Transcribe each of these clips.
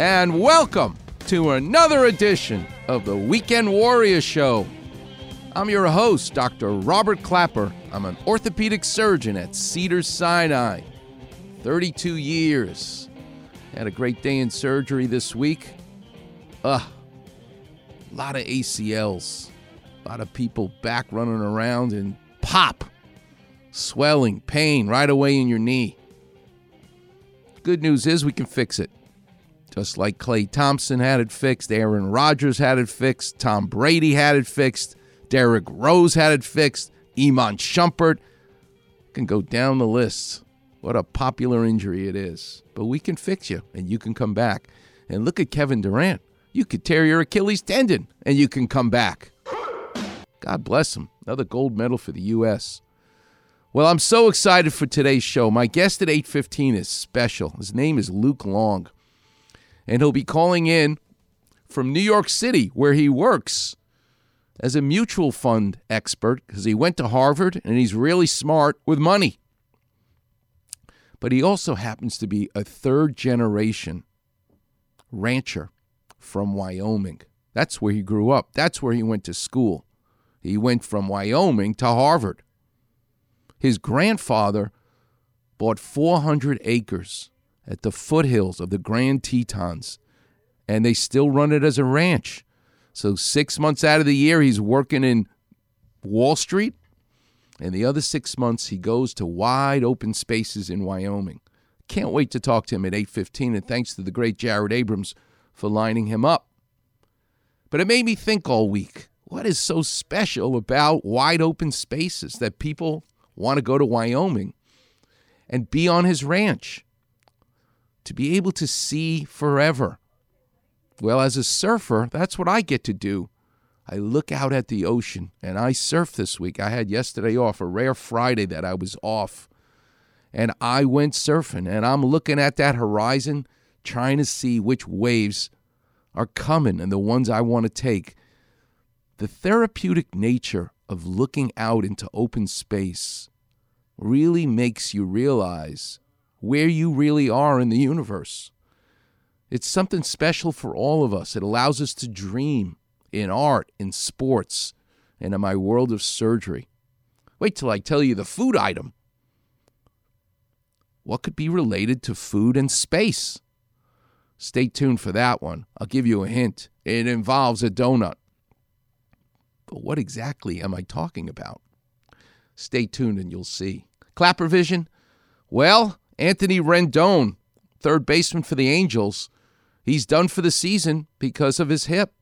and welcome to another edition of the Weekend Warrior Show. I'm your host, Dr. Robert Clapper. I'm an orthopedic surgeon at Cedar Sinai. 32 years. Had a great day in surgery this week. Ugh, a lot of ACLs, a lot of people back running around and pop, swelling, pain right away in your knee. Good news is we can fix it. Like Klay Thompson had it fixed, Aaron Rodgers had it fixed, Tom Brady had it fixed, Derrick Rose had it fixed, Iman Shumpert. Can go down the list. What a popular injury it is. But we can fix you and you can come back. And look at Kevin Durant. You could tear your Achilles tendon and you can come back. God bless him. Another gold medal for the U.S. Well, I'm so excited for today's show. My guest at 8:15 is special. His name is Luke Long. And he'll be calling in from New York City where he works as a mutual fund expert because he went to Harvard and he's really smart with money. But he also happens to be a third generation rancher from Wyoming. That's where he grew up. That's where he went to school. He went from Wyoming to Harvard. His grandfather bought 400 acres at the foothills of the Grand Tetons, and they still run it as a ranch. So, six months out of the year, he's working in Wall Street, and the other six months, he goes to wide open spaces in Wyoming. Can't wait to talk to him at 8:15 and thanks to the great Jared Abrams for lining him up. But it made me think all week. What is so special about wide open spaces that people want to go to Wyoming and be on his ranch? To be able to see forever. Well, as a surfer, that's what I get to do. I look out at the ocean and I surf this week. I had yesterday off, a rare Friday that I was off. And I went surfing and I'm looking at that horizon, trying to see which waves are coming and the ones I want to take. The therapeutic nature of looking out into open space really makes you realize where you really are in the universe. It's something special for all of us. It allows us to dream in art, in sports, and in my world of surgery. Wait till I tell you the food item. What could be related to food and space? Stay tuned for that one. I'll give you a hint. It involves a donut. But what exactly am I talking about? Stay tuned and you'll see. Clapper Vision? Well, Anthony Rendon, third baseman for the Angels, he's done for the season because of his hip.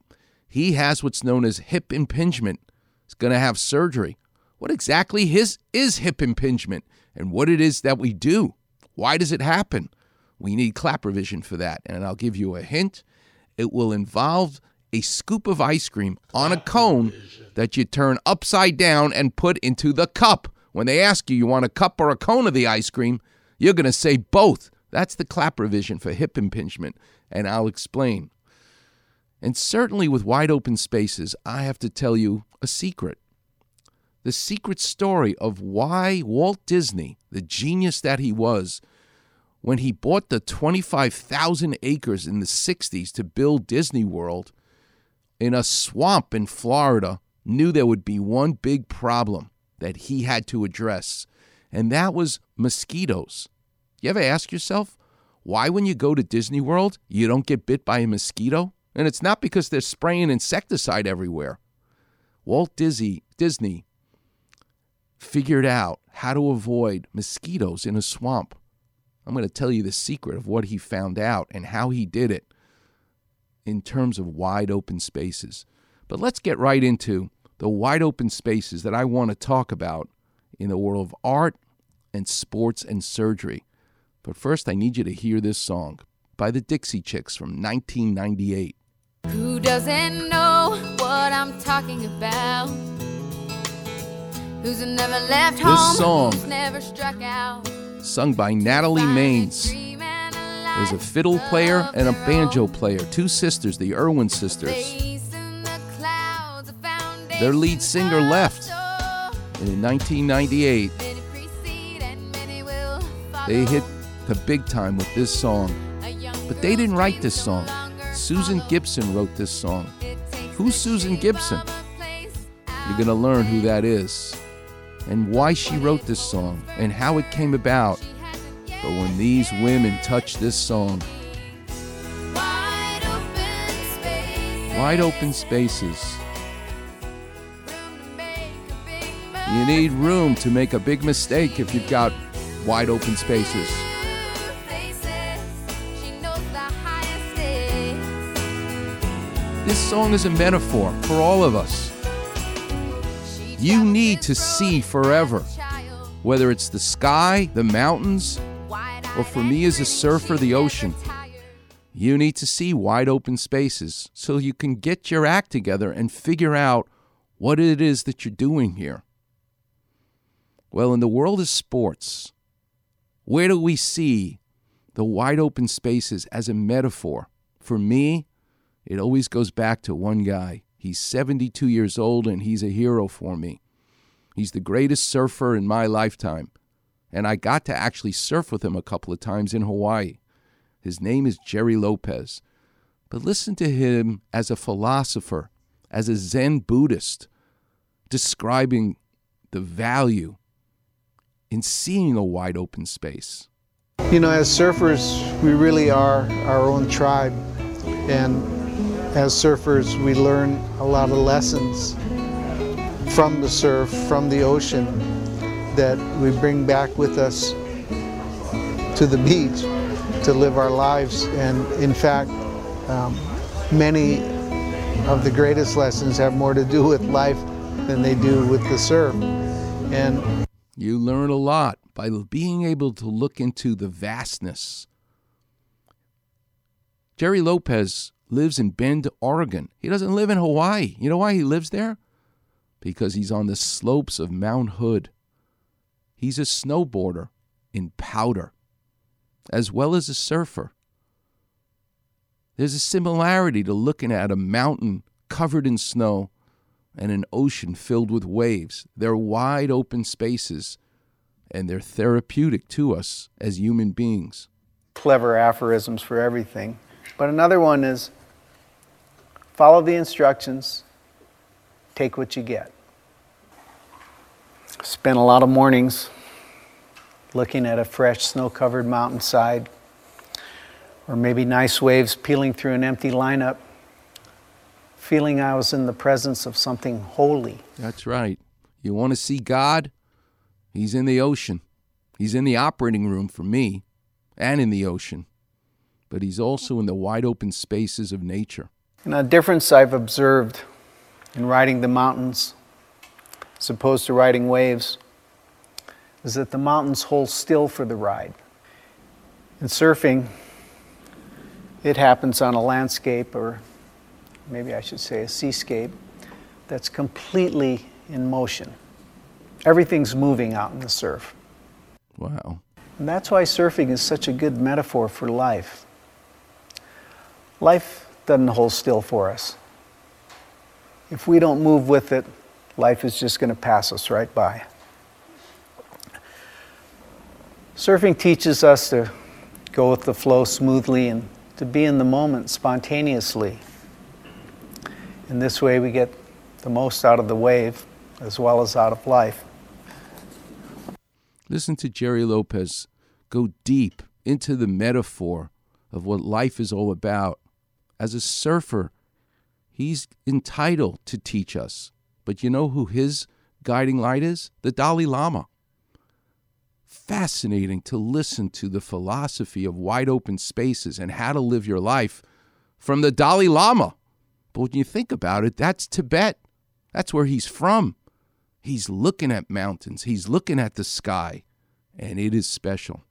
He has what's known as hip impingement. He's going to have surgery. What exactly his is hip impingement and what it is that we do? Why does it happen? We need Clapper Vision for that, and I'll give you a hint. It will involve a scoop of ice cream on a cone that you turn upside down and put into the cup. When they ask you, you want a cup or a cone of the ice cream, you're going to say both. That's the clap Vision for hip impingement, and I'll explain. And certainly with wide open spaces, I have to tell you a secret. The secret story of why Walt Disney, the genius that he was, when he bought the 25,000 acres in the 60s to build Disney World in a swamp in Florida, knew there would be one big problem that he had to address, and that was mosquitoes. You ever ask yourself why, when you go to Disney World, you don't get bit by a mosquito? And it's not because they're spraying insecticide everywhere. Walt Disney, Disney figured out how to avoid mosquitoes in a swamp. I'm going to tell you the secret of what he found out and how he did it in terms of wide open spaces. But let's get right into the wide open spaces that I want to talk about in the world of art and sports and surgery. But first, I need you to hear this song by the Dixie Chicks from 1998. Who doesn't know what I'm talking about? Who's never left This home? song, Who's never struck out? sung by Natalie Maines. There's a fiddle player and a banjo player, two sisters, the Erwin sisters. Their lead singer left, and in 1998, they hit the big time with this song. But they didn't write this song. Susan Gibson wrote this song. Who's Susan Gibson? You're going to learn who that is and why she wrote this song and how it came about. But when these women touch this song, wide open spaces, you need room to make a big mistake if you've got wide open spaces. This song is a metaphor for all of us. You need to see forever, whether it's the sky, the mountains, or for me as a surfer, the ocean. You need to see wide open spaces so you can get your act together and figure out what it is that you're doing here. Well, in the world of sports, where do we see the wide open spaces as a metaphor? For me, it always goes back to one guy. He's 72 years old and he's a hero for me. He's the greatest surfer in my lifetime. And I got to actually surf with him a couple of times in Hawaii. His name is Gerry Lopez. But listen to him as a philosopher, as a Zen Buddhist, describing the value in seeing a wide open space. You know, as surfers, we really are our own tribe. And as surfers, we learn a lot of lessons from the surf, from the ocean, that we bring back with us to the beach to live our lives. And in fact, um, many of the greatest lessons have more to do with life than they do with the surf. And you learn a lot by being able to look into the vastness. Gerry Lopez lives in Bend, Oregon. He doesn't live in Hawaii. You know why he lives there? Because he's on the slopes of Mount Hood. He's a snowboarder in powder, as well as a surfer. There's a similarity to looking at a mountain covered in snow and an ocean filled with waves. They're wide open spaces, and they're therapeutic to us as human beings. clever aphorisms for everything. But another one is follow the instructions, take what you get. Spent a lot of mornings looking at a fresh snow covered mountainside, or maybe nice waves peeling through an empty lineup, feeling I was in the presence of something holy. That's right. You want to see God? He's in the ocean. He's in the operating room for me and in the ocean. But he's also in the wide open spaces of nature. And a difference I've observed in riding the mountains as opposed to riding waves is that the mountains hold still for the ride. In surfing, it happens on a landscape, or maybe I should say a seascape, that's completely in motion. Everything's moving out in the surf. Wow. And that's why surfing is such a good metaphor for life. Life doesn't hold still for us. If we don't move with it, life is just going to pass us right by. Surfing teaches us to go with the flow smoothly and to be in the moment spontaneously. In this way, we get the most out of the wave as well as out of life. Listen to Gerry Lopez go deep into the metaphor of what life is all about. As a surfer, he's entitled to teach us. But you know who his guiding light is? The Dalai Lama. Fascinating to listen to the philosophy of wide open spaces and how to live your life from the Dalai Lama. But when you think about it, that's Tibet. That's where he's from. He's looking at mountains, he's looking at the sky, and it is special.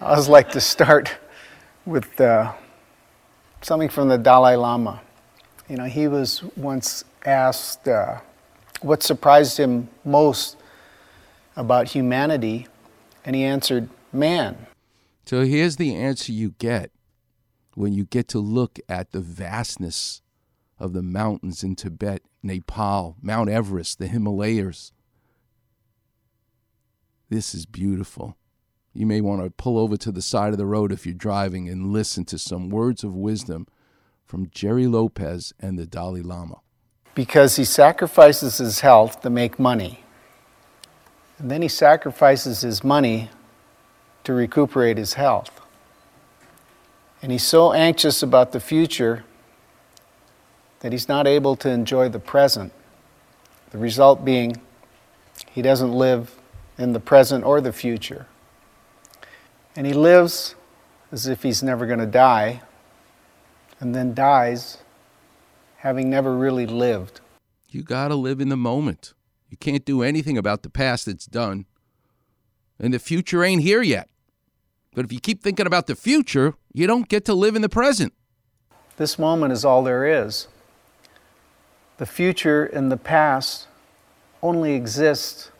I always like to start with uh, something from the Dalai Lama. You know, he was once asked uh, what surprised him most about humanity, and he answered, man. So here's the answer you get when you get to look at the vastness of the mountains in Tibet, Nepal, Mount Everest, the Himalayas. This is beautiful. You may want to pull over to the side of the road if you're driving and listen to some words of wisdom from Gerry Lopez and the Dalai Lama. Because he sacrifices his health to make money. And then he sacrifices his money to recuperate his health. And he's so anxious about the future that he's not able to enjoy the present. The result being he doesn't live in the present or the future. And he lives as if he's never going to die, and then dies having never really lived. You got to live in the moment. You can't do anything about the past that's done. And the future ain't here yet. But if you keep thinking about the future, you don't get to live in the present. This moment is all there is. The future and the past only exist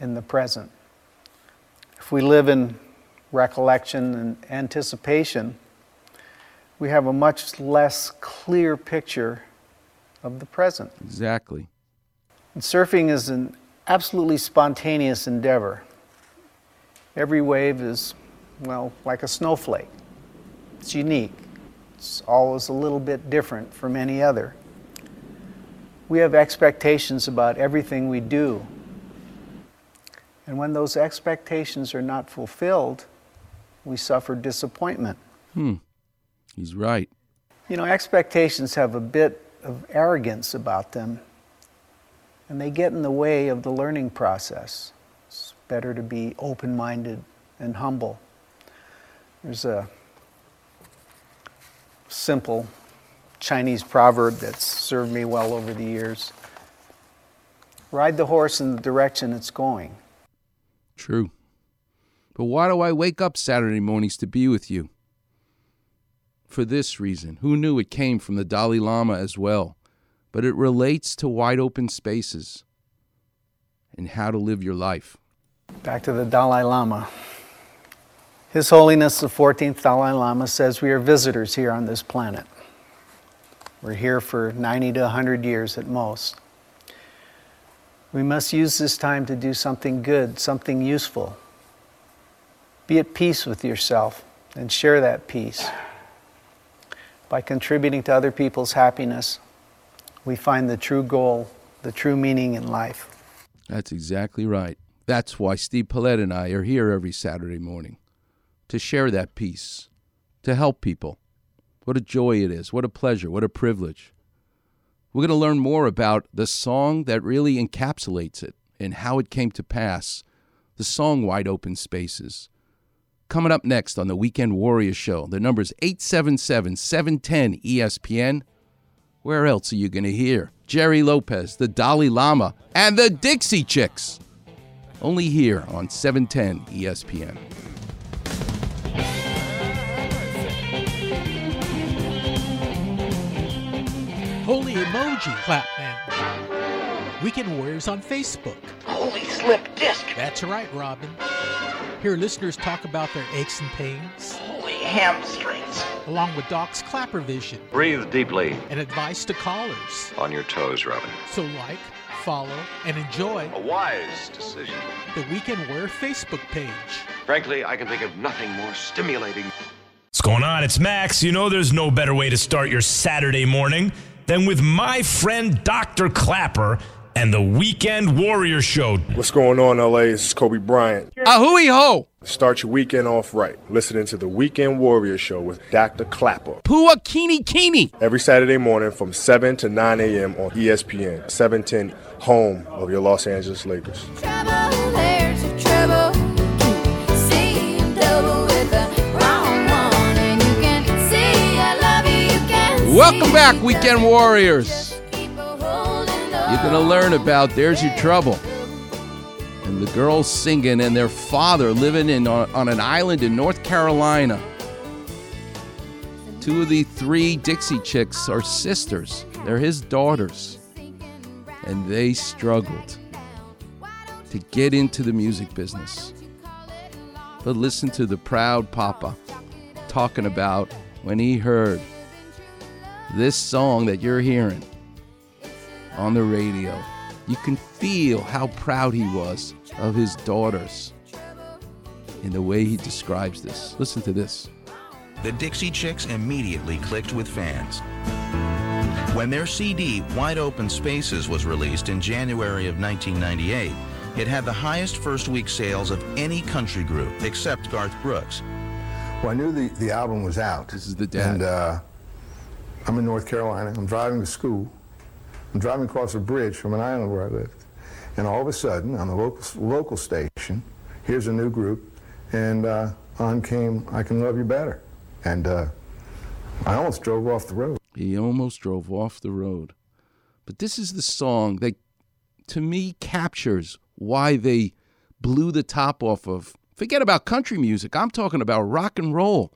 in the present. If we live in recollection and anticipation, we have a much less clear picture of the present. Exactly. And surfing is an absolutely spontaneous endeavor. Every wave is, well, like a snowflake. It's unique. It's always a little bit different from any other. We have expectations about everything we do. And when those expectations are not fulfilled, we suffer disappointment. Hmm. He's right. You know, expectations have a bit of arrogance about them, and they get in the way of the learning process. It's better to be open minded and humble. There's a simple Chinese proverb that's served me well over the years ride the horse in the direction it's going. True. But why do I wake up Saturday mornings to be with you? For this reason. Who knew it came from the Dalai Lama as well? But it relates to wide open spaces and how to live your life. Back to the Dalai Lama. His Holiness the 14th Dalai Lama says we are visitors here on this planet. We're here for 90 to 100 years at most. We must use this time to do something good, something useful. Be at peace with yourself and share that peace. By contributing to other people's happiness, we find the true goal, the true meaning in life. That's exactly right. That's why Steve Paulette and I are here every Saturday morning to share that peace, to help people. What a joy it is. What a pleasure. What a privilege. We're going to learn more about the song that really encapsulates it and how it came to pass the song Wide Open Spaces. Coming up next on the Weekend Warrior Show, the number is 877 710 ESPN. Where else are you going to hear Gerry Lopez, the Dalai Lama, and the Dixie Chicks? Only here on 710 ESPN. Holy emoji clap man. Weekend Warriors on Facebook. Holy slip disc. That's right, Robin. Hear listeners talk about their aches and pains. Holy hamstrings. Along with Doc's Clapper Vision. Breathe deeply. And advice to callers. On your toes, Robin. So like, follow, and enjoy a wise decision. The Weekend Warrior Facebook page. Frankly, I can think of nothing more stimulating. What's going on? It's Max. You know there's no better way to start your Saturday morning than with my friend Dr. Clapper and the Weekend Warrior Show. What's going on, LA? It's Kobe Bryant. Ahui ho! Start your weekend off right. Listening to the Weekend Warrior Show with Dr. Clapper. Pua Kini Kini. Every Saturday morning from 7 to 9 a.m. on ESPN, 710, home of your Los Angeles Lakers. Trouble, there's trouble. Welcome back, Weekend Warriors. You're going to learn about There's Your Trouble. And the girls singing and their father living in on, on an island in North Carolina. Two of the three Dixie chicks are sisters. They're his daughters. And they struggled to get into the music business. But listen to the proud papa talking about when he heard this song that you're hearing on the radio. You can feel how proud he was of his daughters in the way he describes this. Listen to this. The Dixie Chicks immediately clicked with fans. When their CD, Wide Open Spaces, was released in January of 1998, it had the highest first week sales of any country group except Garth Brooks. Well, I knew the, the album was out. This is the dad. And uh, I'm in North Carolina. I'm driving to school. I'm driving across a bridge from an island where I lived. And all of a sudden, on the local, local station, here's a new group, and uh, on came I Can Love You Better. And uh, I almost drove off the road. He almost drove off the road. But this is the song that, to me, captures why they blew the top off of. Forget about country music. I'm talking about rock and roll.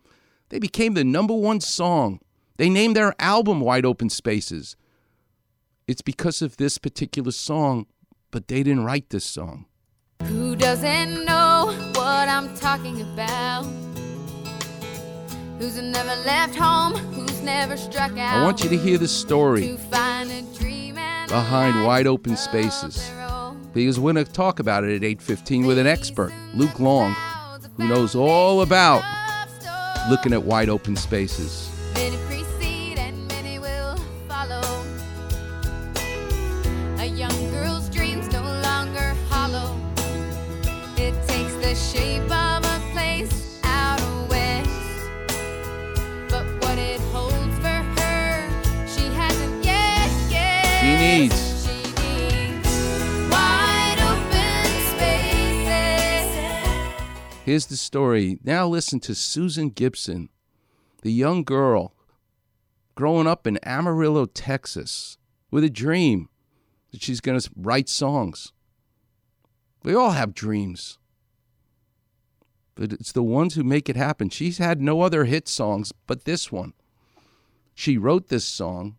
They became the number one song. They named their album Wide Open Spaces. It's because of this particular song, but they didn't write this song. Who doesn't know what I'm talking about? Who's never left home? Who's never struck out? I want you to hear the story To find a dream and behind Wide Open Spaces. Because we're going to talk about it at 8:15 with an expert, Luke Long, who knows all about looking at wide open spaces. The shape of a place out west. But what it holds for her, she hasn't yet guessed. She needs Wide open spaces. Here's the story. Now listen to Susan Gibson, the young girl growing up in Amarillo, Texas, with a dream that she's going to write songs. We all have dreams. But it's the ones who make it happen. She's had no other hit songs but this one. She wrote this song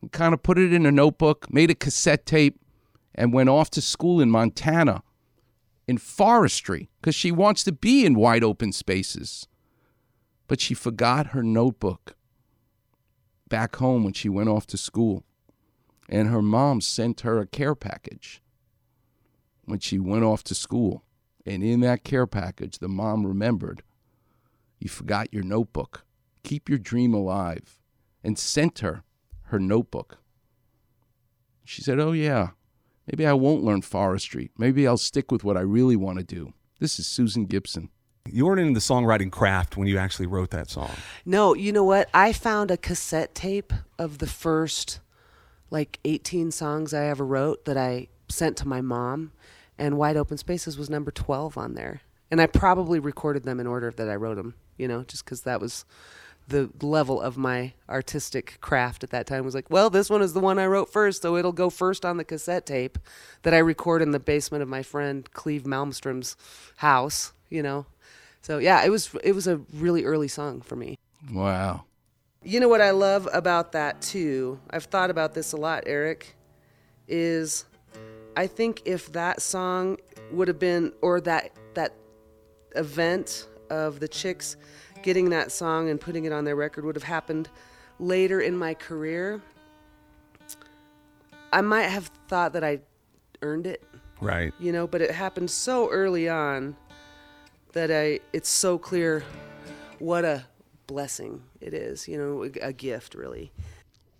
and kind of put it in a notebook, made a cassette tape, and went off to school in Montana in forestry because she wants to be in wide open spaces. But she forgot her notebook back home when she went off to school. And her mom sent her a care package when she went off to school. And in that care package, the mom remembered you forgot your notebook. Keep your dream alive. And sent her her notebook. She said, Oh, yeah, maybe I won't learn forestry. Maybe I'll stick with what I really want to do. This is Susan Gibson. You weren't in the songwriting craft when you actually wrote that song. No, you know what? I found a cassette tape of the first like 18 songs I ever wrote that I sent to my mom, and Wide Open Spaces was number 12 on there. And I probably recorded them in order that I wrote them, you know, just because that was the level of my artistic craft at that time was like, well, this one is the one I wrote first, so it'll go first on the cassette tape that I record in the basement of my friend Cleve Malmstrom's house, you know. So yeah, it was it was a really early song for me. Wow. You know what I love about that too? I've thought about this a lot, Eric, is I think if that song would have been or that that event of the chicks getting that song and putting it on their record would have happened later in my career, I might have thought that I earned it, Right. you know, but it happened so early on that I it's so clear what a blessing it is, you know, a, a gift really.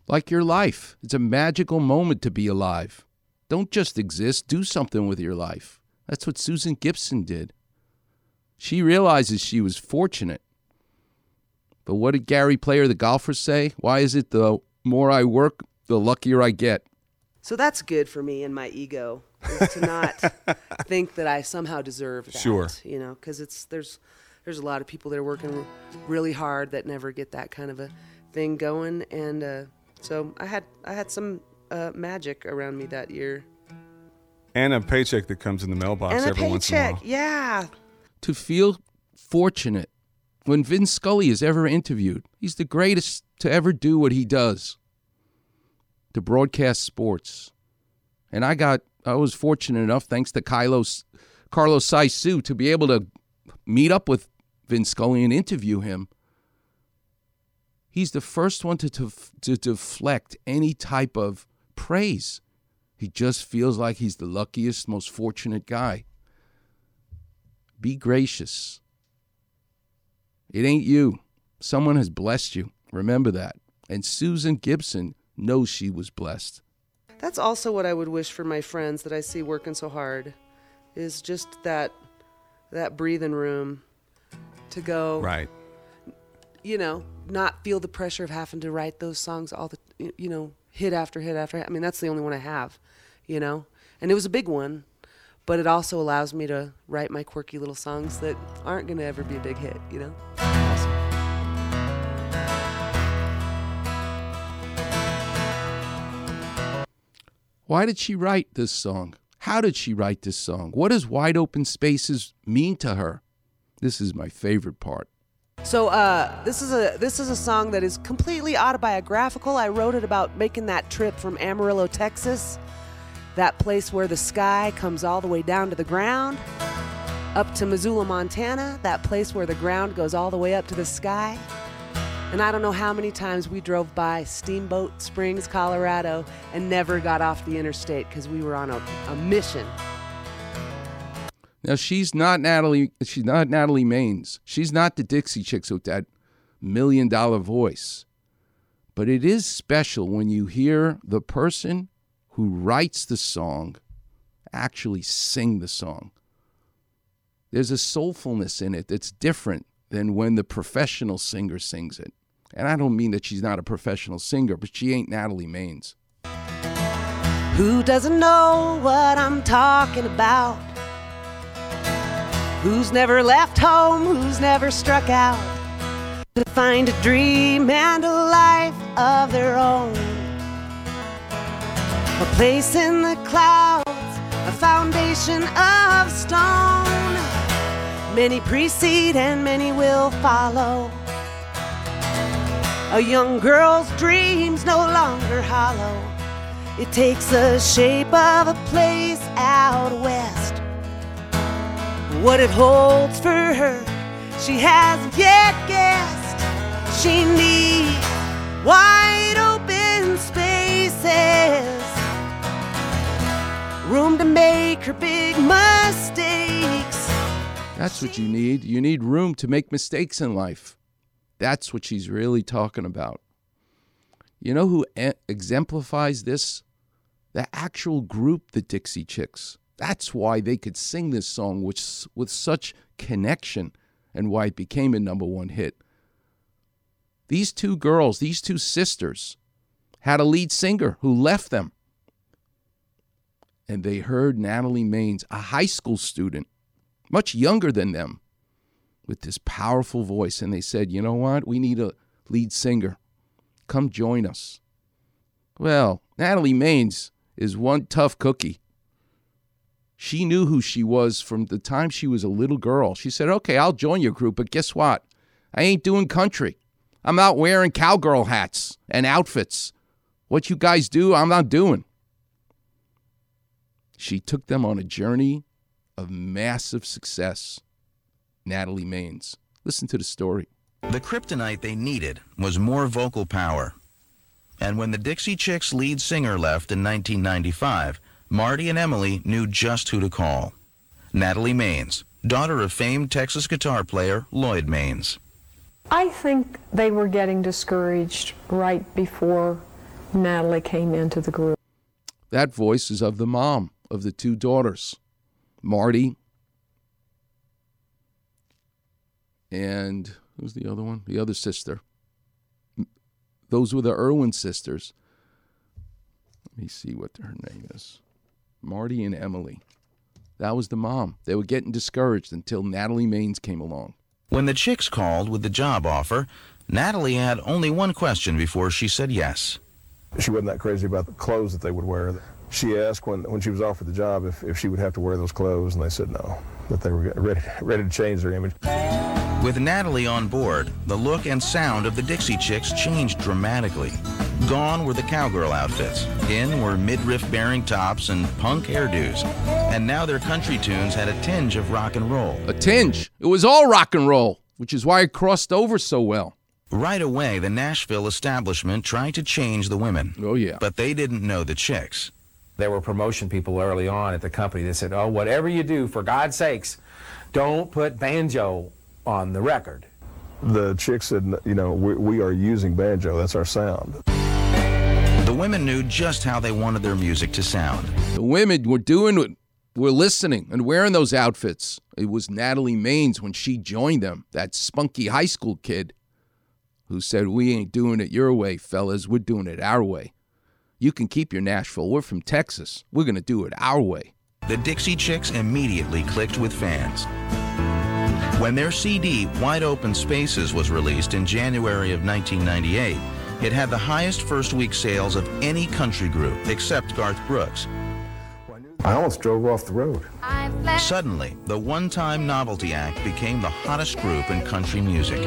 Like your life, it's a magical moment to be alive. Don't just exist, do something with your life. That's what Susan Gibson did. She realizes she was fortunate. But what did Gary Player, the golfer, say? Why is it the more I work, the luckier I get? So that's good for me and my ego is to not think that I somehow deserve that. Sure. You know, because it's there's there's a lot of people that are working really hard that never get that kind of a thing going, and uh, so I had I had some uh, magic around me that year. And a paycheck that comes in the mailbox and a every once in a while. yeah. To feel fortunate when Vince Scully is ever interviewed, he's the greatest to ever do what he does to broadcast sports. And I got, I was fortunate enough, thanks to Carlos, Carlos Saisu, to be able to meet up with Vince Scully and interview him. He's the first one to, to, to deflect any type of praise. He just feels like he's the luckiest, most fortunate guy. Be gracious. It ain't you. Someone has blessed you. Remember that. And Susan Gibson knows she was blessed. That's also what I would wish for my friends that I see working so hard is just that that breathing room to go Right. you know, not feel the pressure of having to write those songs all the you know, hit after hit after hit. I mean, that's the only one I have, you know. And it was a big one, but it also allows me to write my quirky little songs that aren't going to ever be a big hit, you know. Why did she write this song? How did she write this song? What does Wide Open Spaces mean to her? This is my favorite part. So uh, this is a this is a song that is completely autobiographical. I wrote it about making that trip from Amarillo, Texas, that place where the sky comes all the way down to the ground, up to Missoula, Montana, that place where the ground goes all the way up to the sky. And I don't know how many times we drove by Steamboat Springs, Colorado, and never got off the interstate because we were on a, a mission. Now she's not Natalie. She's not Natalie Maines. She's not the Dixie Chicks with that million dollar voice. But it is special when you hear the person who writes the song actually sing the song. There's a soulfulness in it that's different than when the professional singer sings it. And I don't mean that she's not a professional singer, but she ain't Natalie Maines. Who doesn't know what I'm talking about? Who's never left home? Who's never struck out to find a dream and a life of their own? A place in the clouds, a foundation of stone. Many precede and many will follow. A young girl's dreams no longer hollow. It takes the shape of a place out west. What it holds for her, she hasn't yet guessed. She needs wide open spaces, room to make her big mistakes. That's what you need. You need room to make mistakes in life. That's what she's really talking about. You know who exemplifies this? The actual group, the Dixie Chicks. That's why they could sing this song with, with such connection and why it became a number one hit. These two girls, these two sisters, had a lead singer who left them. And they heard Natalie Maines, a high school student, much younger than them, with this powerful voice. And they said, you know what? We need a lead singer. Come join us. Well, Natalie Maines is one tough cookie. She knew who she was from the time she was a little girl. She said, okay, I'll join your group, but guess what? I ain't doing country. I'm not wearing cowgirl hats and outfits. What you guys do, I'm not doing. She took them on a journey of massive success. Natalie Maines. Listen to the story. The kryptonite they needed was more vocal power. And when the Dixie Chicks lead singer left in 1995, Martie and Emily knew just who to call. Natalie Maines, daughter of famed Texas guitar player Lloyd Maines. I think they were getting discouraged right before Natalie came into the group. That voice is of the mom of the two daughters, Martie and who's the other one? The other sister. Those were the Erwin sisters. Let me see what her name is. Martie and Emily. That was the mom. They were getting discouraged until Natalie Maines came along. When the Chicks called with the job offer, Natalie had only one question before she said yes. She wasn't that crazy about the clothes that they would wear. She asked when, when she was offered the job if, if she would have to wear those clothes, and they said no, that they were ready, ready to change their image. With Natalie on board, the look and sound of the Dixie Chicks changed dramatically. Gone were the cowgirl outfits. In were midriff bearing tops and punk hairdos. And now their country tunes had a tinge of rock and roll. A tinge. It was all rock and roll, which is why it crossed over so well. Right away, the Nashville establishment tried to change the women. Oh, yeah. But they didn't know the chicks. There were promotion people early on at the company that said, oh, whatever you do, for God's sakes, don't put banjo on the record. The chick said, you know, we, we are using banjo. That's our sound. The women knew just how they wanted their music to sound. The women were doing it, were listening and wearing those outfits. It was Natalie Maines when she joined them, that spunky high school kid who said, We ain't doing it your way, fellas. We're doing it our way. You can keep your Nashville. We're from Texas. We're going to do it our way. The Dixie Chicks immediately clicked with fans. When their CD, Wide Open Spaces, was released in January of 1998, it had the highest first week sales of any country group except Garth Brooks. I almost drove off the road. Suddenly, the one time novelty act became the hottest group in country music.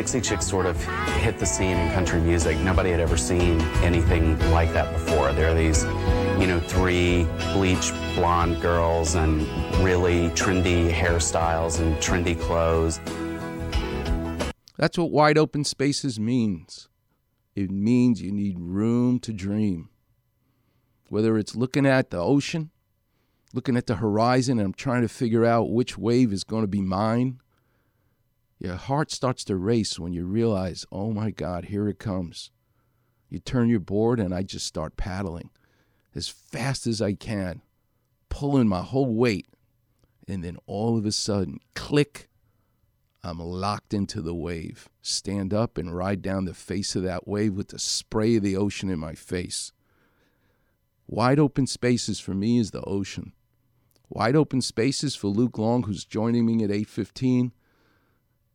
Dixie Chicks sort of hit the scene in country music, nobody had ever seen anything like that before. There are these, you know, three bleach blonde girls and really trendy hairstyles and trendy clothes. That's what wide open spaces means. It means you need room to dream. Whether it's looking at the ocean, looking at the horizon, and I'm trying to figure out which wave is going to be mine. Your heart starts to race when you realize, oh my God, here it comes. You turn your board, and I just start paddling as fast as I can, pulling my whole weight. And then all of a sudden, click, I'm locked into the wave. Stand up and ride down the face of that wave with the spray of the ocean in my face. Wide open spaces for me is the ocean. Wide open spaces for Luke Long, who's joining me at 815,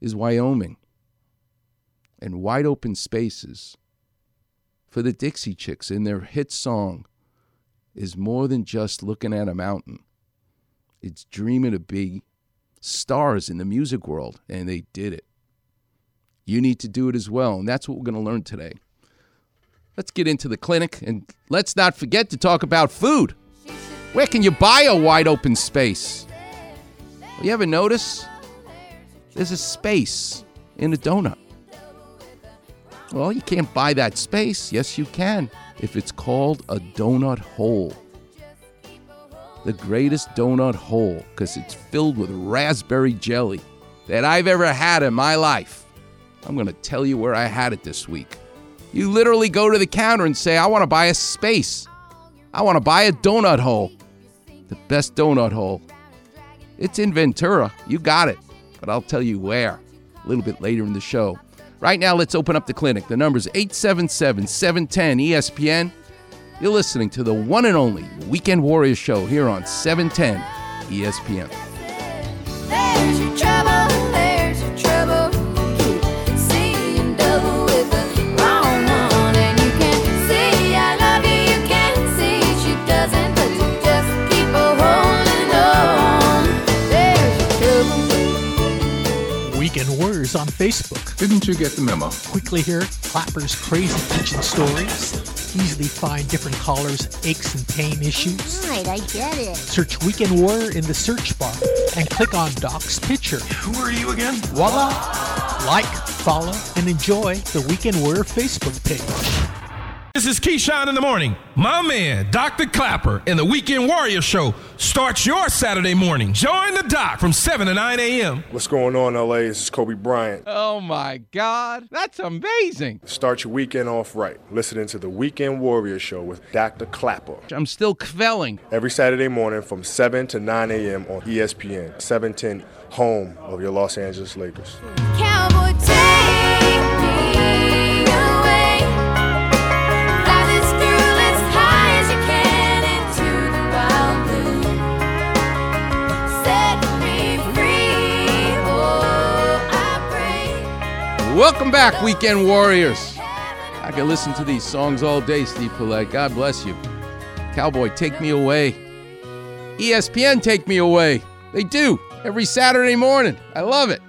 is Wyoming. And wide open spaces for the Dixie Chicks in their hit song is more than just looking at a mountain. It's dreaming to be stars in the music world, and they did it. You need to do it as well, and that's what we're going to learn today. Let's get into the clinic, and let's not forget to talk about food. Where can you buy a wide open space? You ever notice? There's a space in a donut. Well, you can't buy that space. Yes, you can, if it's called a donut hole. The greatest donut hole, because it's filled with raspberry jelly that I've ever had in my life. I'm going to tell you where I had it this week. You literally go to the counter and say, I want to buy a space. I want to buy a donut hole. The best donut hole. It's in Ventura. You got it. But I'll tell you where a little bit later in the show. Right now, let's open up the clinic. The number is 877 710 ESPN. You're listening to the one and only Weekend Warriors show here on 710 ESPN. Weekend Warriors on Facebook. Didn't you get the memo? Quickly hear Clapper's crazy kitchen stories. Easily find different callers' aches and pain issues. Right, I get it. Search Weekend Warrior in the search bar and click on Doc's picture. Who are you again? Voila! Like, follow, and enjoy the Weekend Warrior Facebook page. This is Keyshawn in the morning. My man, Dr. Clapper, and the Weekend Warrior Show starts your Saturday morning. Join the doc from 7 to 9 a.m. What's going on, LA? This is Kobe Bryant. Oh my God, that's amazing. Start your weekend off right. Listening to the Weekend Warrior Show with Dr. Clapper. I'm still kvelling. Every Saturday morning from 7 to 9 a.m. on ESPN, 710, home of your Los Angeles Lakers. Cowboy, Welcome back, Weekend Warriors. I can listen to these songs all day, Steve Paulette. God bless you. Cowboy, take me away. ESPN, take me away. They do every Saturday morning. I love it.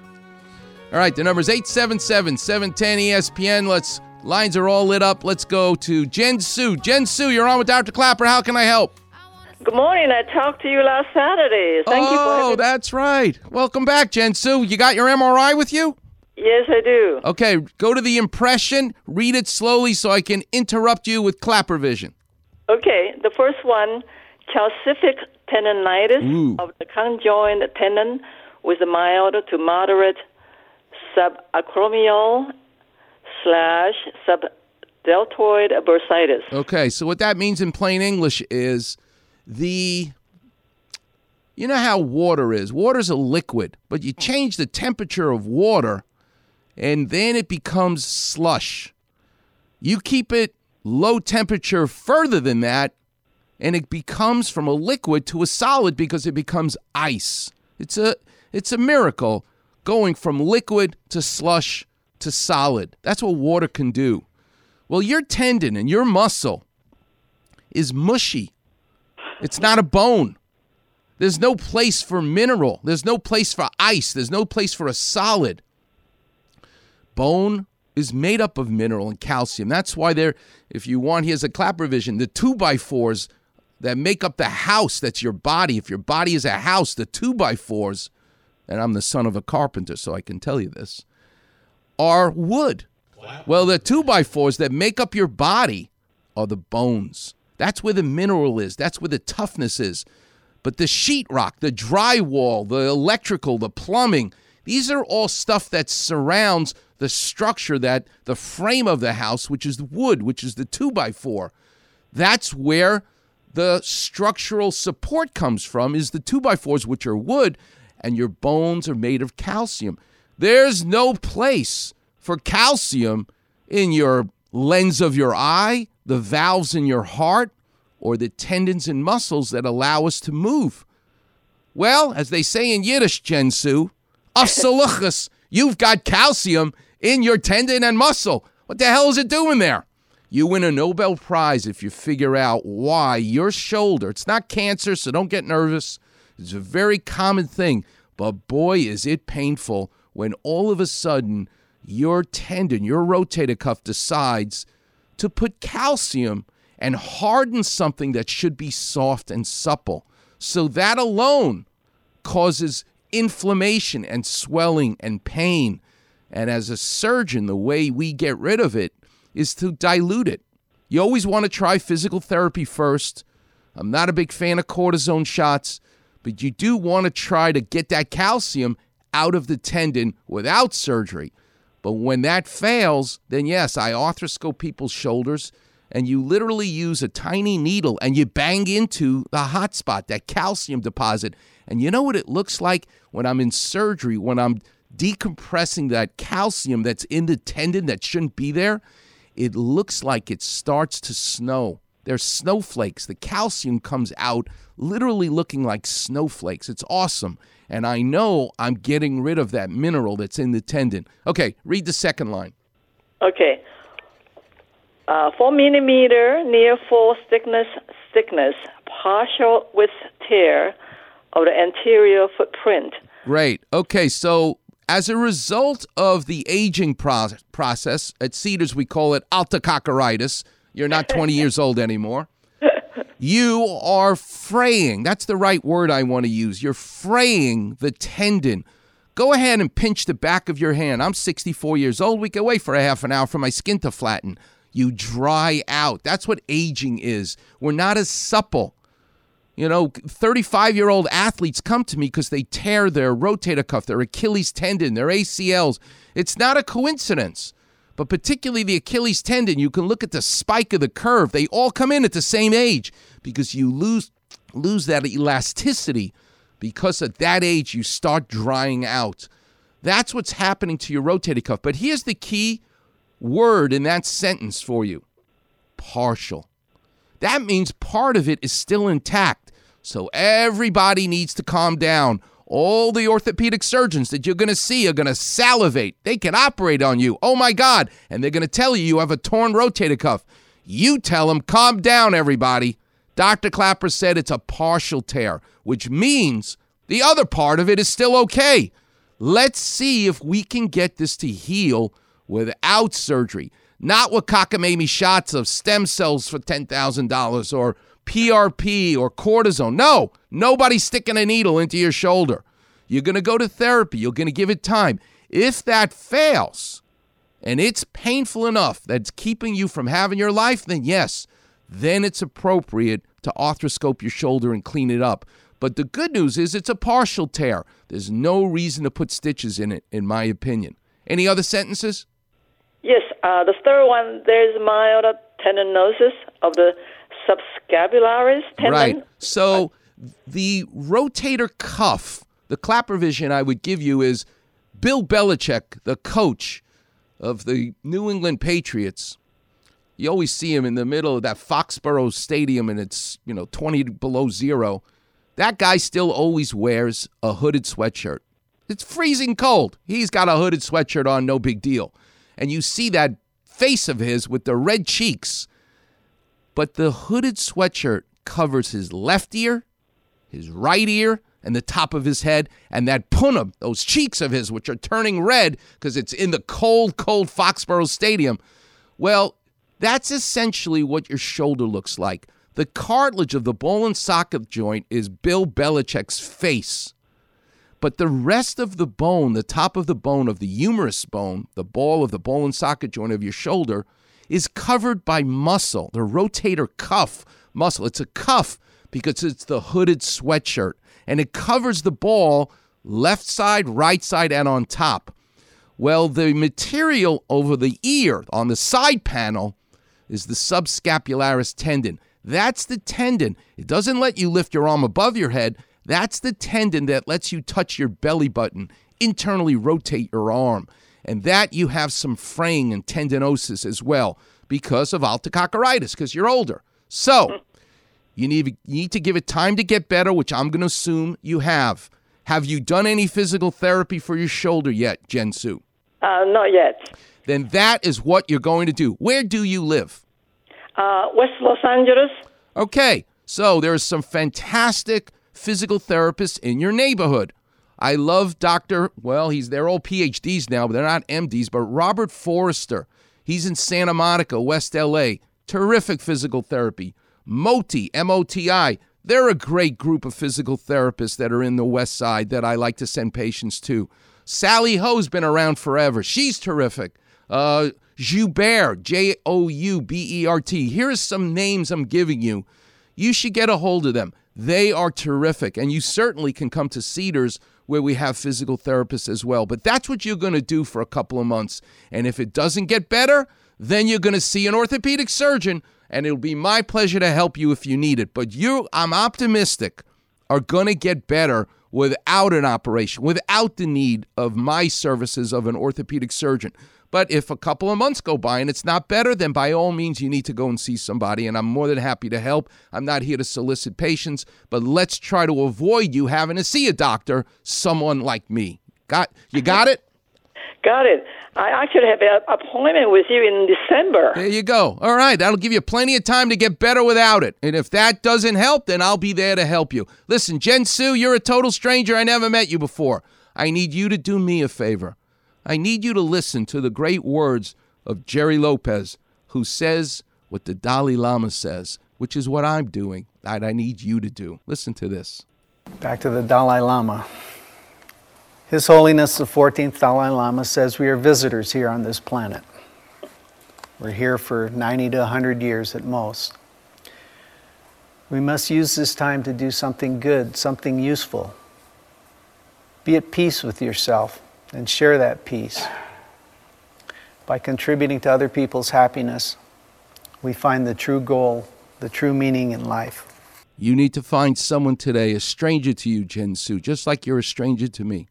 All right, the number's 877 710 ESPN. Let's lines are all lit up. Let's go to Jen Sue. Jen Sue, you're on with Dr. Clapper. How can I help? Good morning. I talked to you last Saturday. Thank you for oh, having that's right. Welcome back, Jen Sue. You got your MRI with you? Yes, I do. Okay, go to the impression, read it slowly so I can interrupt you with Clapper vision. Okay, the first one, calcific tendonitis Ooh. of the conjoined tendon with a mild to moderate subacromial slash subdeltoid bursitis. Okay, so what that means in plain English is the you know how water is. Water's a liquid, but you change the temperature of water and then it becomes slush. You keep it low temperature further than that and it becomes from a liquid to a solid because it becomes ice. It's a it's a miracle going from liquid to slush to solid. That's what water can do. Well, your tendon and your muscle is mushy. It's not a bone. There's no place for mineral. There's no place for ice. There's no place for a solid. Bone is made up of mineral and calcium. That's why they're, if you want, here's a clap vision, the two by fours that make up the house that's your body. If your body is a house, the two by fours, and I'm the son of a carpenter, so I can tell you this, are wood. Well, the two by fours that make up your body are the bones. That's where the mineral is. That's where the toughness is. But the sheetrock, the drywall, the electrical, the plumbing, these are all stuff that surrounds the structure that the frame of the house, which is the wood, which is the two by four. That's where the structural support comes from, is the two by fours, which are wood, and your bones are made of calcium. There's no place for calcium in your lens of your eye, the valves in your heart, or the tendons and muscles that allow us to move. Well, as they say in Yiddish, Jensu, Afsaluchas, you've got calcium in your tendon and muscle. What the hell is it doing there? You win a Nobel Prize if you figure out why your shoulder, it's not cancer, so don't get nervous. It's a very common thing, but boy, is it painful when all of a sudden your tendon, your rotator cuff decides to put calcium and harden something that should be soft and supple. So that alone causes inflammation and swelling and pain. And as a surgeon, the way we get rid of it is to dilute it. You always want to try physical therapy first. I'm not a big fan of cortisone shots, but you do want to try to get that calcium out of the tendon without surgery. But when that fails, then yes, I arthroscope people's shoulders and you literally use a tiny needle and you bang into the hot spot, that calcium deposit. And you know what it looks like when I'm in surgery, when I'm decompressing that calcium that's in the tendon that shouldn't be there? It looks like it starts to snow. There's snowflakes. The calcium comes out literally looking like snowflakes. It's awesome. And I know I'm getting rid of that mineral that's in the tendon. Okay, read the second line. Okay. Uh, four millimeter near full thickness, thickness, partial with tear of the anterior footprint. Great. Okay, so as a result of the aging pro- process, at Cedars we call it altococcaritis. You're not 20 years old anymore. You are fraying. That's the right word I want to use. You're fraying the tendon. Go ahead and pinch the back of your hand. I'm 64 years old. We can wait for a half an hour for my skin to flatten. You dry out. That's what aging is. We're not as supple. You know, 35 year old athletes come to me because they tear their rotator cuff, their Achilles tendon, their ACLs. It's not a coincidence. But particularly the Achilles tendon, you can look at the spike of the curve. They all come in at the same age because you lose lose that elasticity. Because at that age, you start drying out. That's what's happening to your rotator cuff. But here's the key word in that sentence for you partial. That means part of it is still intact. So everybody needs to calm down. All the orthopedic surgeons that you're going to see are going to salivate. They can operate on you. Oh my God. And they're going to tell you you have a torn rotator cuff. You tell them, calm down, everybody. Dr. Clapper said it's a partial tear, which means the other part of it is still okay. Let's see if we can get this to heal without surgery, not with cockamamie shots of stem cells for $10,000 or PRP or cortisone. No, nobody's sticking a needle into your shoulder. You're going to go to therapy, you're going to give it time. If that fails and it's painful enough that's keeping you from having your life, then yes, then it's appropriate to arthroscope your shoulder and clean it up. But the good news is it's a partial tear. There's no reason to put stitches in it, in my opinion. Any other sentences? Yes, uh, the third one, there's mild tendinosis of the subscapularis tendon. Right. So the rotator cuff, the clapper vision I would give you is Bill Belichick, the coach of the New England Patriots. You always see him in the middle of that Foxborough Stadium and it's, you know, 20 below zero. That guy still always wears a hooded sweatshirt. It's freezing cold. He's got a hooded sweatshirt on, no big deal. And you see that face of his with the red cheeks. But the hooded sweatshirt covers his left ear, his right ear, and the top of his head, and that punum, those cheeks of his, which are turning red because it's in the cold, cold Foxborough Stadium. Well, that's essentially what your shoulder looks like. The cartilage of the ball and socket joint is Bill Belichick's face. But the rest of the bone, the top of the bone of the humerus bone, the ball of the ball and socket joint of your shoulder, is covered by muscle, the rotator cuff muscle. It's a cuff because it's the hooded sweatshirt and it covers the ball left side, right side, and on top. Well, the material over the ear on the side panel is the subscapularis tendon. That's the tendon. It doesn't let you lift your arm above your head. That's the tendon that lets you touch your belly button, internally rotate your arm. And that you have some fraying and tendinosis as well because of alticoccaritis, because you're older. So you need, you need to give it time to get better, which I'm going to assume you have. Have you done any physical therapy for your shoulder yet, Jen Sue? Uh, not yet. Then that is what you're going to do. Where do you live? Uh, West Los Angeles. Okay, so there's some fantastic physical therapists in your neighborhood. I love Dr. Well, he's they're all PhDs now, but they're not MDs, but Robert Forrester. He's in Santa Monica, West LA. Terrific physical therapy. Moti, M O T I. They're a great group of physical therapists that are in the West Side that I like to send patients to. Sally Ho's been around forever. She's terrific. Uh, Joubert, J O U B E R T. Here's some names I'm giving you. You should get a hold of them. They are terrific. And you certainly can come to Cedars where we have physical therapists as well. But that's what you're going to do for a couple of months. And if it doesn't get better, then you're going to see an orthopedic surgeon, and it'll be my pleasure to help you if you need it. But you, I'm optimistic, are going to get better without an operation, without the need of my services of an orthopedic surgeon. But if a couple of months go by and it's not better, then by all means you need to go and see somebody. And I'm more than happy to help. I'm not here to solicit patients, but let's try to avoid you having to see a doctor, someone like me. Got you got it? Got it. I actually have an appointment with you in December. There you go. All right, that'll give you plenty of time to get better without it. And if that doesn't help, then I'll be there to help you. Listen, Jen Sue, you're a total stranger. I never met you before. I need you to do me a favor. I need you to listen to the great words of Gerry Lopez, who says what the Dalai Lama says, which is what I'm doing, that I need you to do. Listen to this. Back to the Dalai Lama. His Holiness the 14th Dalai Lama says we are visitors here on this planet. We're here for 90 to 100 years at most. We must use this time to do something good, something useful. Be at peace with yourself and share that peace. By contributing to other people's happiness, we find the true goal, the true meaning in life. You need to find someone today, a stranger to you, Jen Sue, just like you're a stranger to me.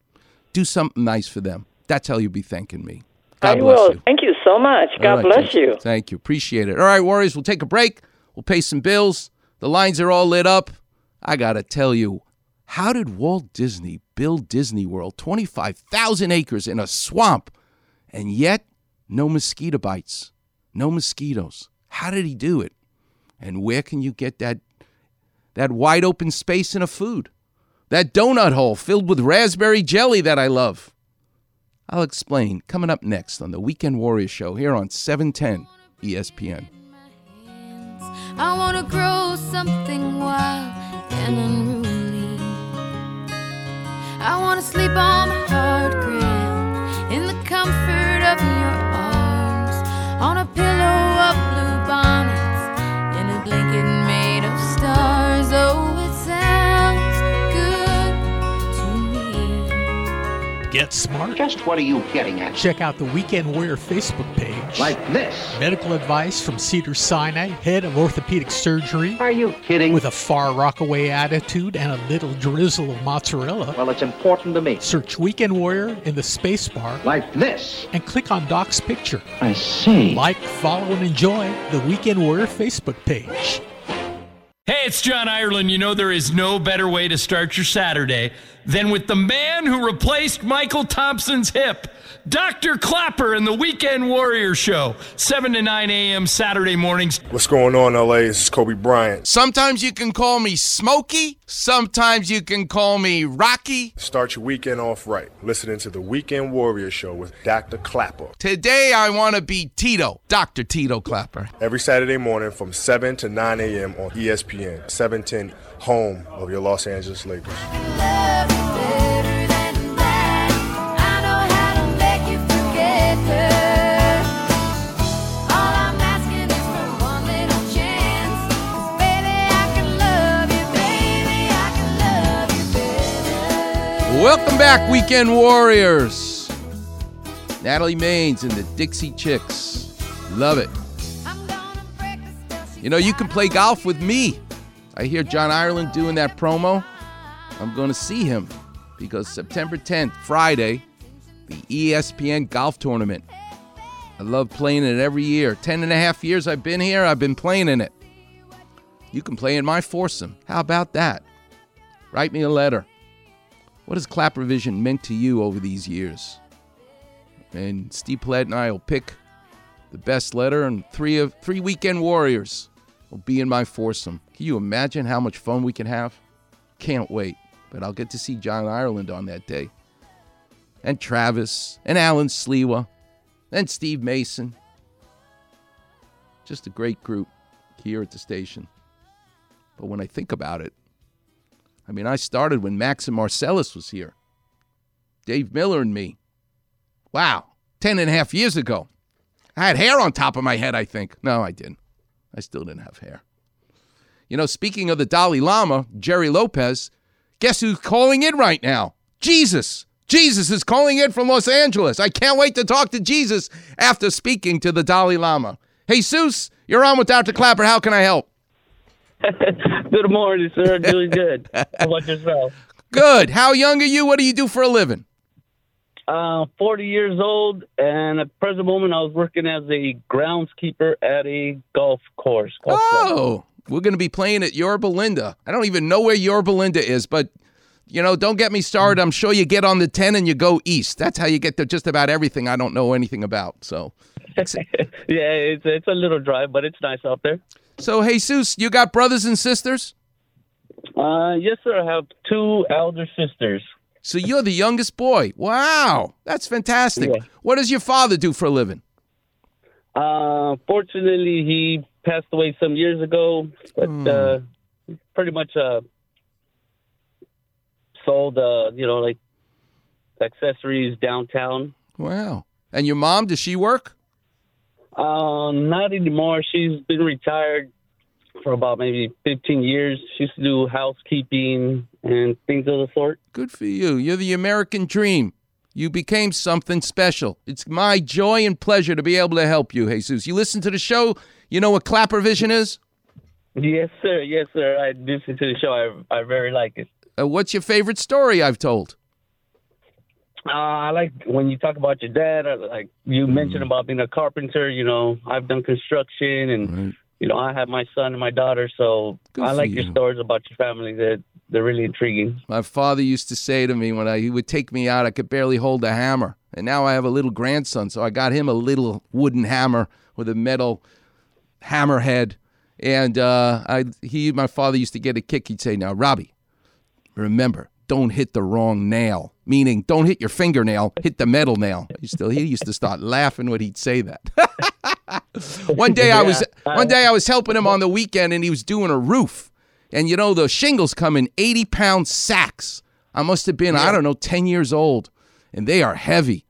Do something nice for them. That's how you'll be thanking me. God I bless will. you. Thank you so much. All God right, bless Jen. you. Thank you. Appreciate it. All right, Warriors, we'll take a break. We'll pay some bills. The lines are all lit up. I got to tell you, How did Walt Disney build Disney World, 25,000 acres in a swamp, and yet no mosquito bites, no mosquitoes? How did he do it? And where can you get that that wide open space in a food? That donut hole filled with raspberry jelly that I love. I'll explain coming up next on the Weekend Warrior Show here on E 710 ESPN. I wanna grow something wild and unruly. I wanna sleep on the hard ground in the comfort of your arms, on a pillow Get smart. Just what are you getting at? Check out the Weekend Warrior Facebook page. Like this. Medical advice from Cedar Sinai, head of orthopedic surgery. Are you kidding? With a far rockaway attitude and a little drizzle of mozzarella. Well, it's important to me. Search Weekend Warrior in the space bar. Like this. And click on Doc's picture. I see. Like, follow, and enjoy the Weekend Warrior Facebook page. Hey, it's John Ireland. You know, there is no better way to start your Saturday than with the man who replaced Mychal Thompson's hip, Dr. Clapper, in the Weekend Warrior Show, 7 to 9 a.m. Saturday mornings. What's going on, LA? This is Kobe Bryant. Sometimes you can call me Smokey, sometimes you can call me Rocky. Start your weekend off right. Listening to the Weekend Warrior Show with Dr. Clapper. Today I want to be Tito, Dr. Tito Clapper. Every Saturday morning from 7 to 9 a.m. on ESPN, 710, home of your Los Angeles Lakers. Welcome back, Weekend Warriors. Natalie Maines and the Dixie Chicks. Love it. You know, you can play golf with me. I hear John Ireland doing that promo. I'm going to see him because September 10th, Friday, the ESPN golf tournament. I love playing it every year. Ten and a half years I've been here, I've been playing in it. You can play in my foursome. How about that? Write me a letter. What has Clapper Vision meant to you over these years? And Steve Platt and I will pick the best letter, and three of three weekend warriors will be in my foursome. Can you imagine how much fun we can have? Can't wait. But I'll get to see John Ireland on that day. And Travis, and Alan Slewa, and Steve Mason. Just a great group here at the station. But when I think about it, I mean, I started when Max and Marcellus was here. Dave Miller and me. Wow, ten and a half years ago. I had hair on top of my head, I think. No, I didn't. I still didn't have hair. You know, speaking of the Dalai Lama, Gerry Lopez, guess who's calling in right now? Jesus. Jesus is calling in from Los Angeles. I can't wait to talk to Jesus after speaking to the Dalai Lama. Hey, Seuss, you're on with Dr. Clapper. How can I help? Good morning, sir. I'm Doing good. How about yourself? Good. How young are you? What do you do for a living? Uh, 40 years old, and at present moment, I was working as a groundskeeper at a golf course. Golf club. Oh, we're going to be playing at Yorba Linda. I don't even know where Yorba Linda is, but you know, don't get me started. I'm sure you get on the 10 and you go east. That's how you get to just about everything I don't know anything about. So, yeah, it's it's a little drive, but it's nice out there. So Jesus, you got brothers and sisters? Uh, yes, sir. I have two elder sisters. So you're the youngest boy. Wow, that's fantastic. What does your father do for a living? Uh, fortunately, he passed away some years ago, but Hmm. uh, pretty much uh, sold, uh, you know, like accessories downtown. Wow. And your mom, does she work? Uh, not anymore. She's been retired for about maybe 15 years. She used to do housekeeping and things of the sort. Good for you. You're the American dream. You became something special. It's my joy and pleasure to be able to help you, Jesus. You listen to the show, you know what Clapper Vision is? Yes, sir. Yes, sir. I listen to the show. I, I very like it. Uh, what's your favorite story I've told? Uh, I like when you talk about your dad. Like you mentioned about being a carpenter. You know, I've done construction and you know, I have my son and my daughter, so I for like your stories about your family. That they're really intriguing. My father used to say to me when I, he would take me out, I could barely hold a hammer. And now I have a little grandson, so I got him a little wooden hammer with a metal hammer head. And uh, I, he, my father used to get a kick. He'd say, "Now, Robbie, remember, don't hit the wrong nail. Meaning, don't hit your fingernail, hit the metal nail." He still, he used to start laughing when he'd say that. one day I was, one day I was helping him on the weekend, and he was doing a roof. And you know, the shingles come in 80 pound sacks. I must have been, I don't know, 10 years old, and they are heavy.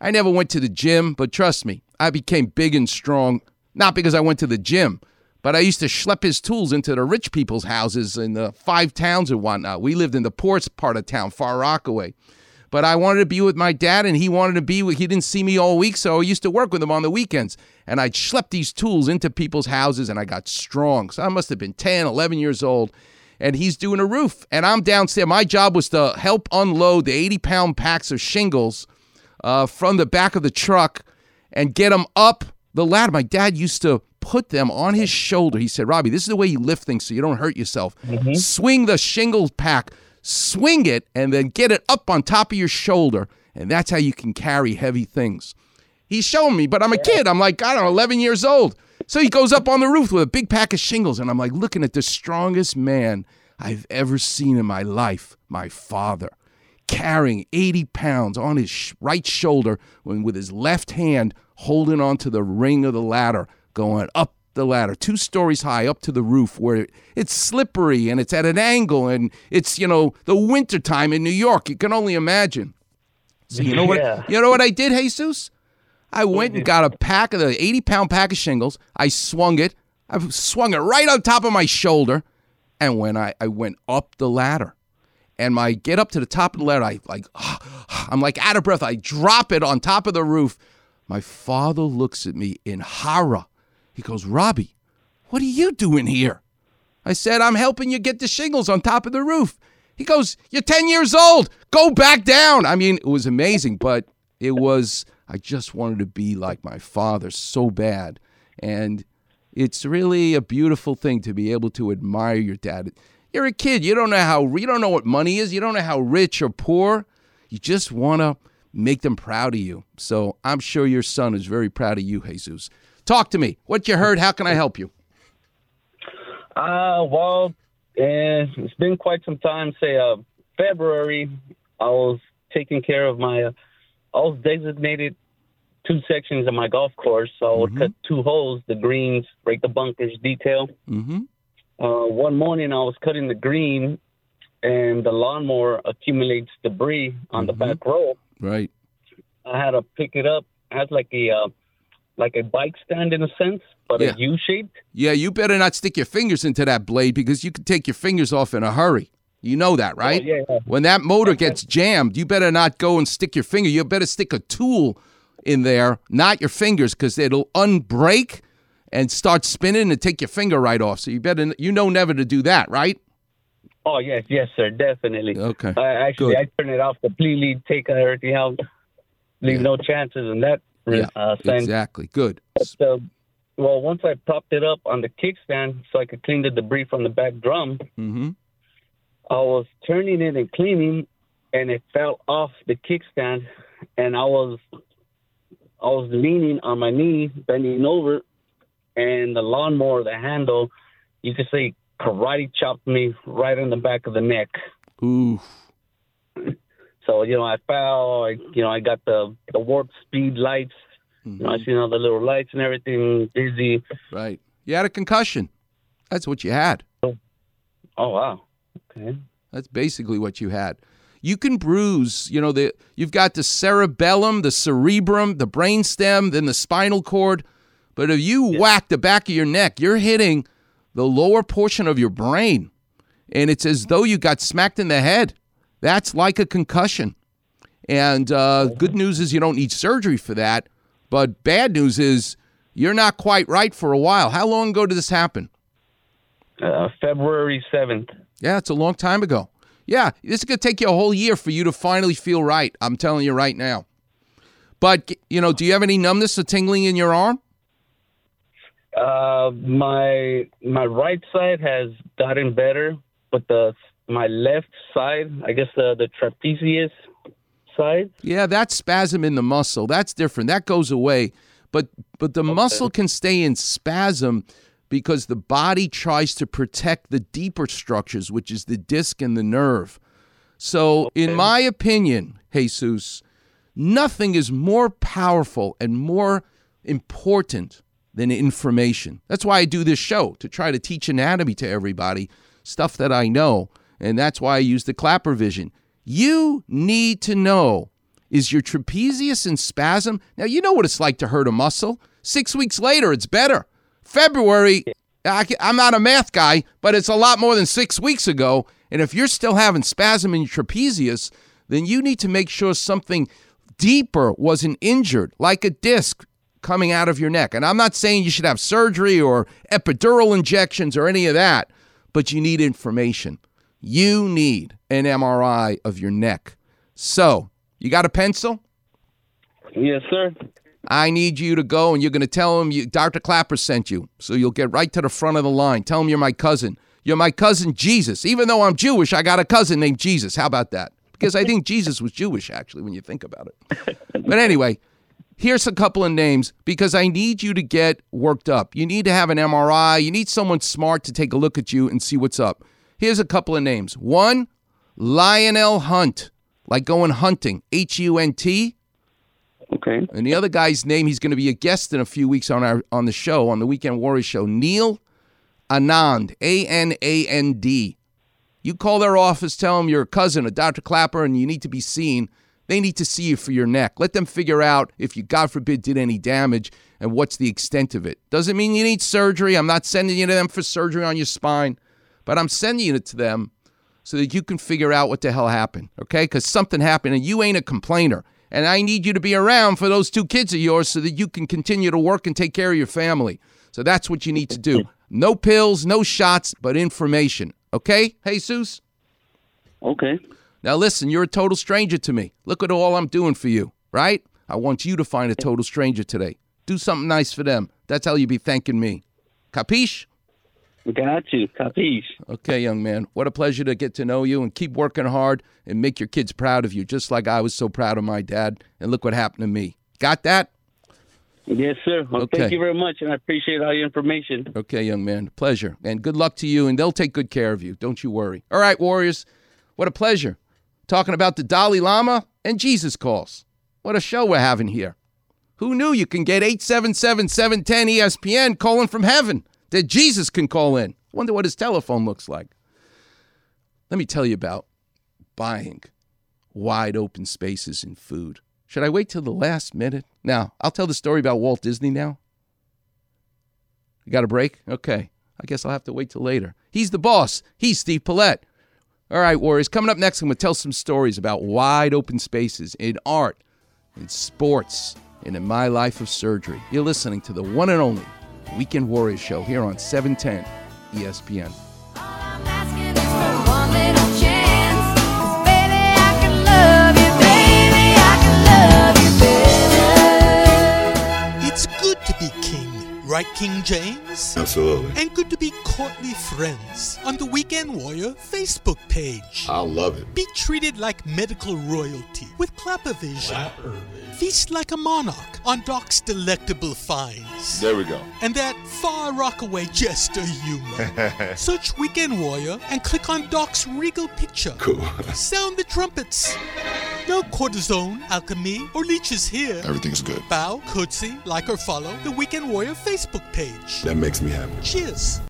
I never went to the gym, but trust me, I became big and strong, not because I went to the gym, but I used to schlep his tools into the rich people's houses in the five towns and whatnot. We lived in the poorest part of town, Far Rockaway. But I wanted to be with my dad, and he wanted to be with, he didn't see me all week, so I used to work with him on the weekends. And I'd schlep these tools into people's houses, and I got strong. So I must have been 10, 11 years old. And he's doing a roof, and I'm downstairs. My job was to help unload the 80 pound packs of shingles uh, from the back of the truck and get them up the ladder. My dad used to put them on his shoulder. He said, Robbie, this is the way you lift things so you don't hurt yourself. Mm-hmm. Swing the shingle pack, swing it, and then get it up on top of your shoulder. And that's how you can carry heavy things. He's showing me, but I'm a kid. I'm like, I don't know, 11 years old. So he goes up on the roof with a big pack of shingles, and I'm like looking at the strongest man I've ever seen in my life, my father, carrying 80 pounds on his right shoulder when with his left hand holding onto the ring of the ladder, going up the ladder, two stories high up to the roof where it's slippery and it's at an angle and it's, you know, the wintertime in New York. You can only imagine. So you know Yeah. what you know what I did, Jesus? I went and mm-hmm. got a pack of the 80 pound pack of shingles. I swung it. I swung it right on top of my shoulder. And when I, I went up the ladder and my get up to the top of the ladder, I like I'm like out of breath. I drop it on top of the roof. My father looks at me in horror. He goes, Robbie, what are you doing here? I said, I'm helping you get the shingles on top of the roof. He goes, You're 10 years old. Go back down. I mean, it was amazing, but it was, I just wanted to be like my father so bad. And it's really a beautiful thing to be able to admire your dad. You're a kid. You don't know how, you don't know what money is. You don't know how rich or poor. You just want to make them proud of you. So I'm sure your son is very proud of you, Jesus. Talk to me. What you heard? How can I help you? Uh, well, eh, it's been quite some time. Say, uh, February, I was taking care of my. Uh, I was designated two sections of my golf course, so I would cut two holes, the greens, break the bunkers, detail. Mm-hmm. Uh, one morning, I was cutting the green, and the lawnmower accumulates debris on the back row. Right. I had to pick it up. It has like a uh, like a bike stand in a sense, but Yeah. a U shaped. Yeah, you better not stick your fingers into that blade because you can take your fingers off in a hurry. You know that, right? Oh, yeah, yeah. When that motor gets jammed, you better not go and stick your finger. You better stick a tool in there, not your fingers, because it'll unbrake and start spinning and take your finger right off. So you better, you know, never to do that, right? Oh yes, yes, sir, definitely. Okay. I actually, Good. I turn it off completely, take everything out, leave no chances in that Yeah, uh, exactly. Good. Uh, well, once I propped it up on the kickstand so I could clean the debris from the back drum, Mm-hmm. I was turning it and cleaning, and it fell off the kickstand, and I was, I was leaning on my knee, bending over, and the lawnmower, the handle, you could say karate chopped me right in the back of the neck. Ooh. So you know, I fell. I, you know, I got the the warp speed lights. You know, I mm-hmm. seen all the little lights and everything. Dizzy. Right. You had a concussion. That's what you had. Oh wow. Okay. That's basically what you had. You can bruise, you know, the you've got the cerebellum, the cerebrum, the brainstem, then the spinal cord. But if you whack the back of your neck, you're hitting the lower portion of your brain. And it's as though you got smacked in the head. That's like a concussion. And uh, good news is you don't need surgery for that. But bad news is you're not quite right for a while. How long ago did this happen? Uh, February seventh. Yeah, it's a long time ago. Yeah, this is going to take you a whole year for you to finally feel right. I'm telling you right now. But, you know, do you have any numbness or tingling in your arm? Uh, my my right side has gotten better, but the my left side, I guess the the trapezius side. Yeah, that spasm in the muscle. That's different. That goes away. But but the muscle can stay in spasm because the body tries to protect the deeper structures, which is the disc and the nerve. So, in my opinion, Jesus, nothing is more powerful and more important than information. That's why I do this show to try to teach anatomy to everybody, stuff that I know. And that's why I use the clapper vision. You need to know is your trapezius in spasm? Now, you know what it's like to hurt a muscle. Six weeks later, it's better. February, I, am not a math guy, but it's a lot more than six weeks ago. And if you're still having spasm in your trapezius, then you need to make sure something deeper wasn't injured, like a disc coming out of your neck. And I'm not saying you should have surgery or epidural injections or any of that, but you need information. You need an MRI of your neck. So, you got a pencil? Yes, sir. I need you to go and you're going to tell him you, Dr. Clapper sent you. So you'll get right to the front of the line. Tell him you're my cousin. You're my cousin Jesus. Even though I'm Jewish, I got a cousin named Jesus. How about that? Because I think Jesus was Jewish, actually, when you think about it. But anyway, here's a couple of names because I need you to get worked up. You need to have an MRI. You need someone smart to take a look at you and see what's up. Here's a couple of names. One, Lionel Hunt like going hunting, H U N T. Okay. And the other guy's name, he's going to be a guest in a few weeks on our on the show, on the Weekend Warrior show. Neil Anand, A N A N D. You call their office, tell them you're a cousin of Dr. Clapper and you need to be seen. They need to see you for your neck. Let them figure out if you, God forbid, did any damage and what's the extent of it. Doesn't mean you need surgery. I'm not sending you to them for surgery on your spine, but I'm sending it to them so that you can figure out what the hell happened, okay? Because something happened and you ain't a complainer. And I need you to be around for those two kids of yours so that you can continue to work and take care of your family. So that's what you need to do. No pills, no shots, but information. Okay, Hey, Jesus? Okay. Now listen, you're a total stranger to me. Look at all I'm doing for you, right? I want you to find a total stranger today. Do something nice for them. That's how you be thanking me. Capiche? Got you. Capiche. Okay, young man. What a pleasure to get to know you and keep working hard and make your kids proud of you, just like I was so proud of my dad. And look what happened to me. Got that? Yes, sir. Well, Okay. thank you very much, and I appreciate all your information. Okay, young man. Pleasure. And good luck to you, and they'll take good care of you. Don't you worry. All right, Warriors. What a pleasure. Talking about the Dalai Lama and Jesus calls. What a show we're having here. Who knew you can get 877 710 ESPN calling from heaven? That Jesus can call in. Wonder what his telephone looks like. Let me tell you about buying wide open spaces in food. Should I wait till the last minute? Now, I'll tell the story about Walt Disney now. You got a break? Okay. I guess I'll have to wait till later. He's the boss. He's Steve Paulette. All right, Warriors. Coming up next, I'm going to tell some stories about wide open spaces in art, in sports, and in my life of surgery. You're listening to the one and only Weekend Warriors show here on E 710 ESPN. Right, King James? Absolutely. And good to be courtly friends on the Weekend Warrior Facebook page. I love it. Be treated like medical royalty with Clappervision. Feast like a monarch on Doc's delectable finds. There we go. And that far rockaway jester humor. Search Weekend Warrior and click on Doc's regal picture. Cool. Sound the trumpets. No cortisone, alchemy, or leeches here. Everything's good. Bow, curtsy, like or follow the Weekend Warrior Facebook page. That makes me happy. Cheers.